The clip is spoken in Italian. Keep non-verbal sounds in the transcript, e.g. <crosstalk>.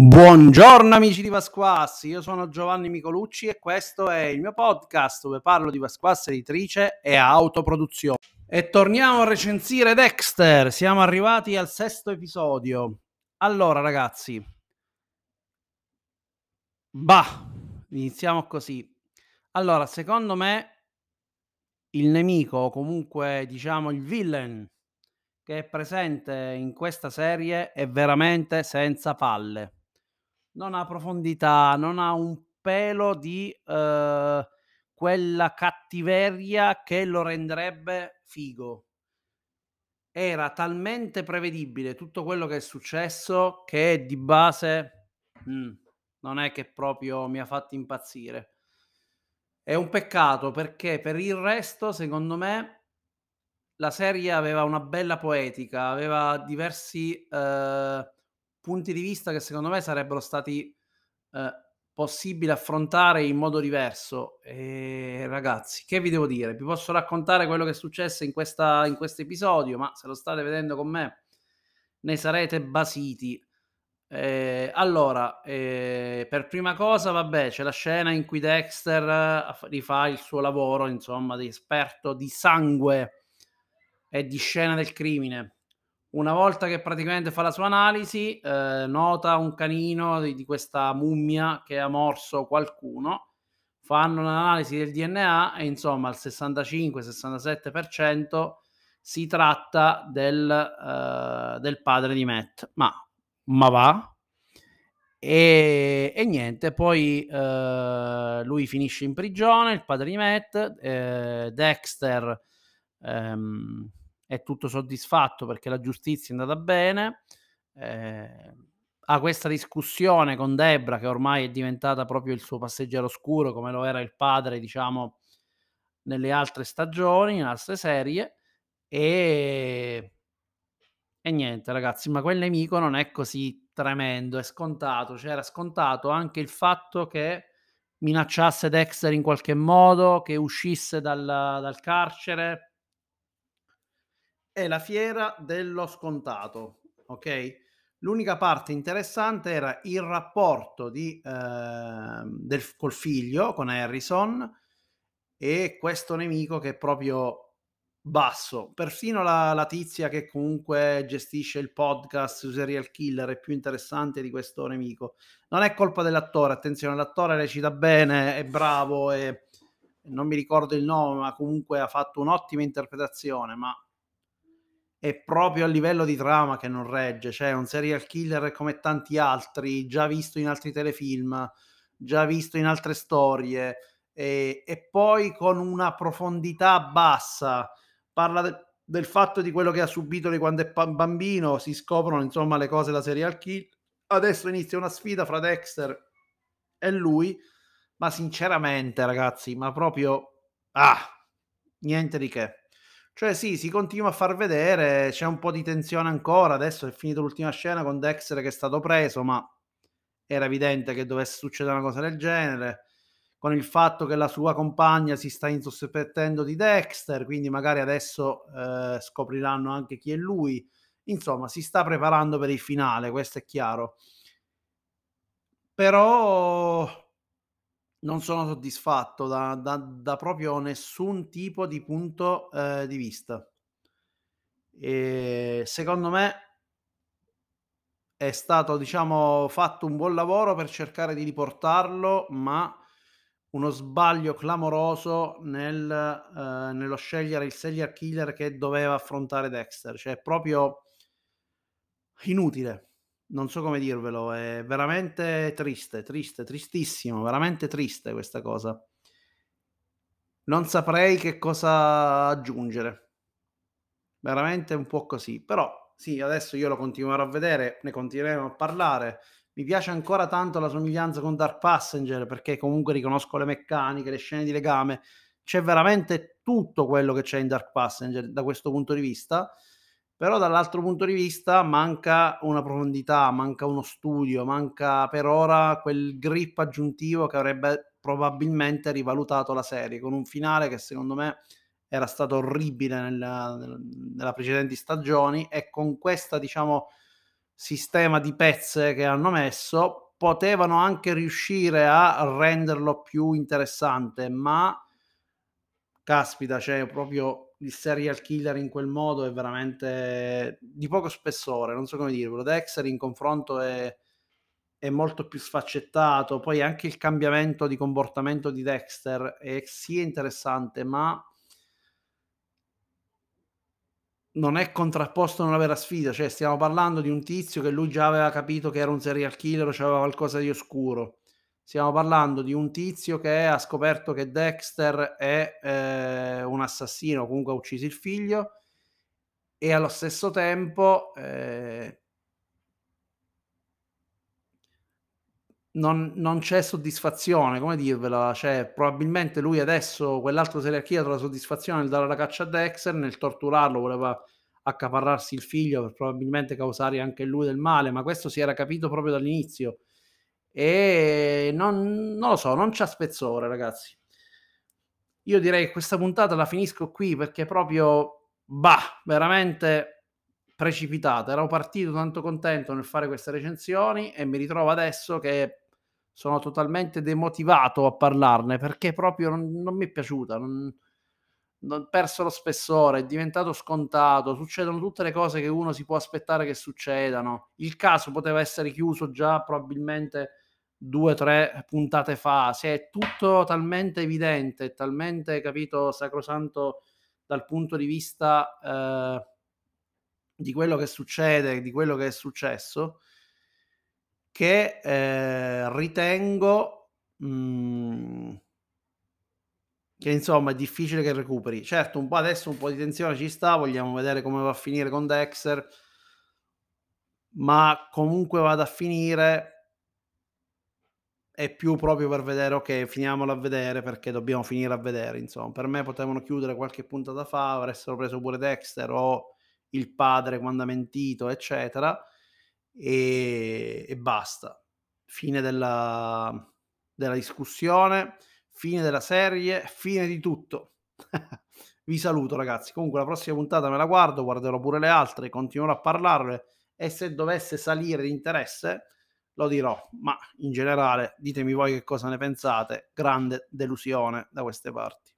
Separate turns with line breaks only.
Buongiorno amici di Vasquas, io sono Giovanni Micolucci e questo è il mio podcast dove parlo di Vasquas editrice e autoproduzione. E torniamo a recensire Dexter, siamo arrivati al sesto episodio. Allora ragazzi, bah, iniziamo così. Allora, secondo me il nemico o comunque diciamo il villain che è presente in questa serie è veramente senza palle non ha profondità, non ha un pelo di uh, quella cattiveria che lo renderebbe figo. Era talmente prevedibile tutto quello che è successo che di base mm, non è che proprio mi ha fatto impazzire. È un peccato perché per il resto, secondo me, la serie aveva una bella poetica, aveva diversi uh, punti di vista che secondo me sarebbero stati eh, possibili affrontare in modo diverso. E ragazzi, che vi devo dire? Vi posso raccontare quello che è successo in, questo episodio, ma se lo state vedendo con me ne sarete basiti. Eh, allora, eh, per prima cosa, vabbè, c'è la scena in cui Dexter rifà il suo lavoro, insomma, di esperto di sangue e di scena del crimine. Una volta che praticamente fa la sua analisi, eh, nota un canino di, di, questa mummia che ha morso qualcuno, fanno un'analisi del DNA e insomma al 65-67% si tratta del, uh, del, padre di Matt. Ma, ma va? E, e niente, poi uh, lui finisce in prigione, il padre di Matt, eh, Dexter... Um, è tutto soddisfatto perché la giustizia è andata bene. Eh, ha questa discussione con Debra che ormai è diventata proprio il suo passeggero oscuro come lo era il padre diciamo nelle altre stagioni, nelle altre serie e e niente ragazzi, ma quel nemico non è così tremendo, è scontato, cioè era scontato anche il fatto che minacciasse Dexter in qualche modo, che uscisse dal, dal carcere, è la fiera dello scontato, ok? L'unica parte interessante era il rapporto di, eh, del, col figlio, con Harrison, e questo nemico che è proprio basso. Persino la, la tizia che comunque gestisce il podcast su Serial Killer è più interessante di questo nemico. Non è colpa dell'attore, attenzione, l'attore recita bene, è bravo e non mi ricordo il nome, ma comunque ha fatto un'ottima interpretazione, ma è proprio a livello di trama che non regge, cioè un serial killer come tanti altri, già visto in altri telefilm, già visto in altre storie, e, e poi con una profondità bassa. Parla de- del fatto di quello che ha subito quando è bambino, si scoprono insomma le cose da serial killer. Adesso inizia una sfida fra Dexter e lui, ma sinceramente ragazzi, ma proprio... Ah, niente di che. Cioè sì, si continua a far vedere, c'è un po' di tensione ancora, adesso è finita l'ultima scena con Dexter che è stato preso, ma era evidente che dovesse succedere una cosa del genere, con il fatto che la sua compagna si sta insospettendo di Dexter, quindi magari adesso eh, scopriranno anche chi è lui. Insomma, si sta preparando per il finale, questo è chiaro. Però non sono soddisfatto da, da, da proprio nessun tipo di punto eh, di vista. E secondo me è stato, diciamo, fatto un buon lavoro per cercare di riportarlo, ma uno sbaglio clamoroso nel, eh, nello scegliere il serial killer che doveva affrontare Dexter, cioè proprio inutile non so come dirvelo, è veramente triste, triste, tristissimo, veramente triste questa cosa. Non saprei che cosa aggiungere. Veramente un po' così, però sì, adesso io lo continuerò a vedere, ne continueremo a parlare. Mi piace ancora tanto la somiglianza con Dark Passenger perché comunque riconosco le meccaniche, le scene di legame. C'è veramente tutto quello che c'è in Dark Passenger da questo punto di vista però dall'altro punto di vista manca una profondità, manca uno studio, manca per ora quel grip aggiuntivo che avrebbe probabilmente rivalutato la serie con un finale che secondo me era stato orribile nella, nella precedenti stagioni e con questa diciamo sistema di pezze che hanno messo, potevano anche riuscire a renderlo più interessante, ma caspita, cioè proprio il serial killer in quel modo è veramente di poco spessore, non so come dirvelo. Dexter in confronto è, è molto più sfaccettato, poi anche il cambiamento di comportamento di Dexter è sì interessante, ma non è contrapposto a una vera sfida, cioè stiamo parlando di un tizio che lui già aveva capito che era un serial killer o c'aveva qualcosa di oscuro. Stiamo parlando di un tizio che ha scoperto che Dexter è eh, un assassino, comunque ha ucciso il figlio e allo stesso tempo eh, non, non, c'è soddisfazione, come dirvela, cioè probabilmente lui adesso, quell'altro serial killer, trova soddisfazione nel dare la caccia a Dexter, nel torturarlo, voleva accaparrarsi il figlio per probabilmente causare anche lui del male, ma questo si era capito proprio dall'inizio e non, non lo so, non c'ha spezzore ragazzi. Io direi che questa puntata la finisco qui perché proprio, bah, veramente precipitata. Ero partito tanto contento nel fare queste recensioni e mi ritrovo adesso che sono totalmente demotivato a parlarne perché proprio non, non mi è piaciuta. Non, perso lo spessore, è diventato scontato, succedono tutte le cose che uno si può aspettare che succedano. Il caso poteva essere chiuso già probabilmente due o tre puntate fa, se è tutto talmente evidente, talmente capito sacrosanto dal punto di vista eh, di quello che succede, di quello che è successo, che eh, ritengo mh, mm, che insomma è difficile che recuperi. Certo, un po' adesso un po' di tensione ci sta, vogliamo vedere come va a finire con Dexter, ma comunque vada a finire è più proprio per vedere, ok, finiamola a vedere perché dobbiamo finire a vedere, insomma. Per me potevano chiudere qualche puntata fa, avessero preso pure Dexter o il padre quando ha mentito, eccetera, e, e basta. Fine della, della discussione, fine della serie, fine di tutto. <laughs> Vi saluto ragazzi, comunque la prossima puntata me la guardo, guarderò pure le altre, continuerò a parlarle e se dovesse salire di interesse lo dirò, ma in generale ditemi voi che cosa ne pensate, grande delusione da queste parti.